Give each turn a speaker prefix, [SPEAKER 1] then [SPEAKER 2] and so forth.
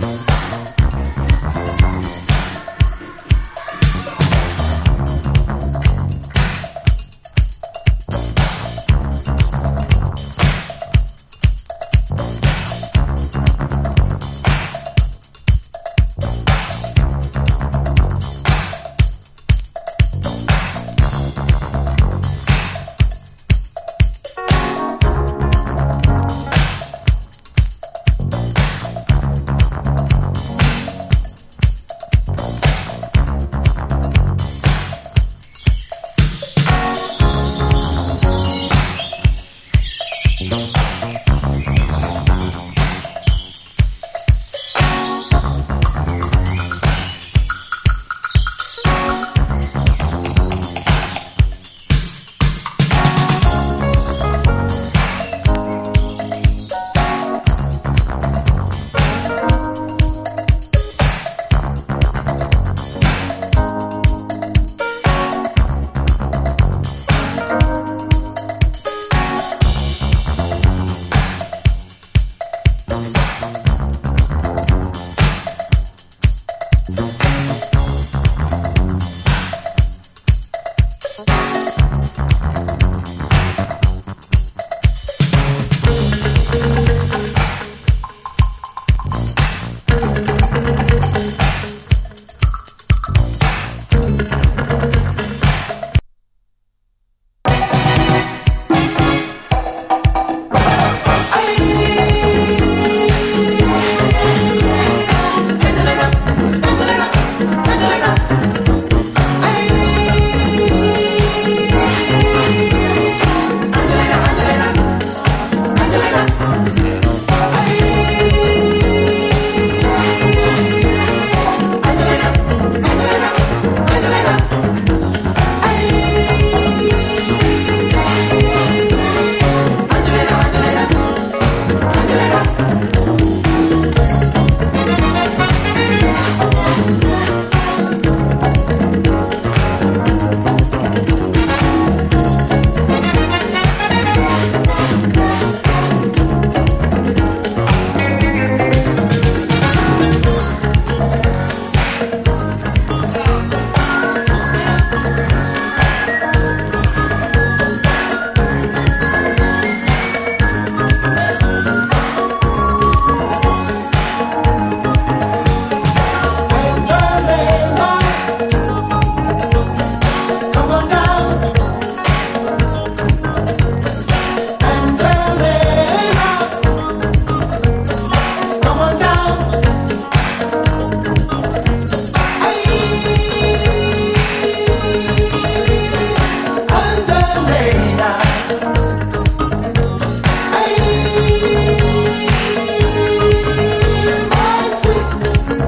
[SPEAKER 1] Bye. Thank you.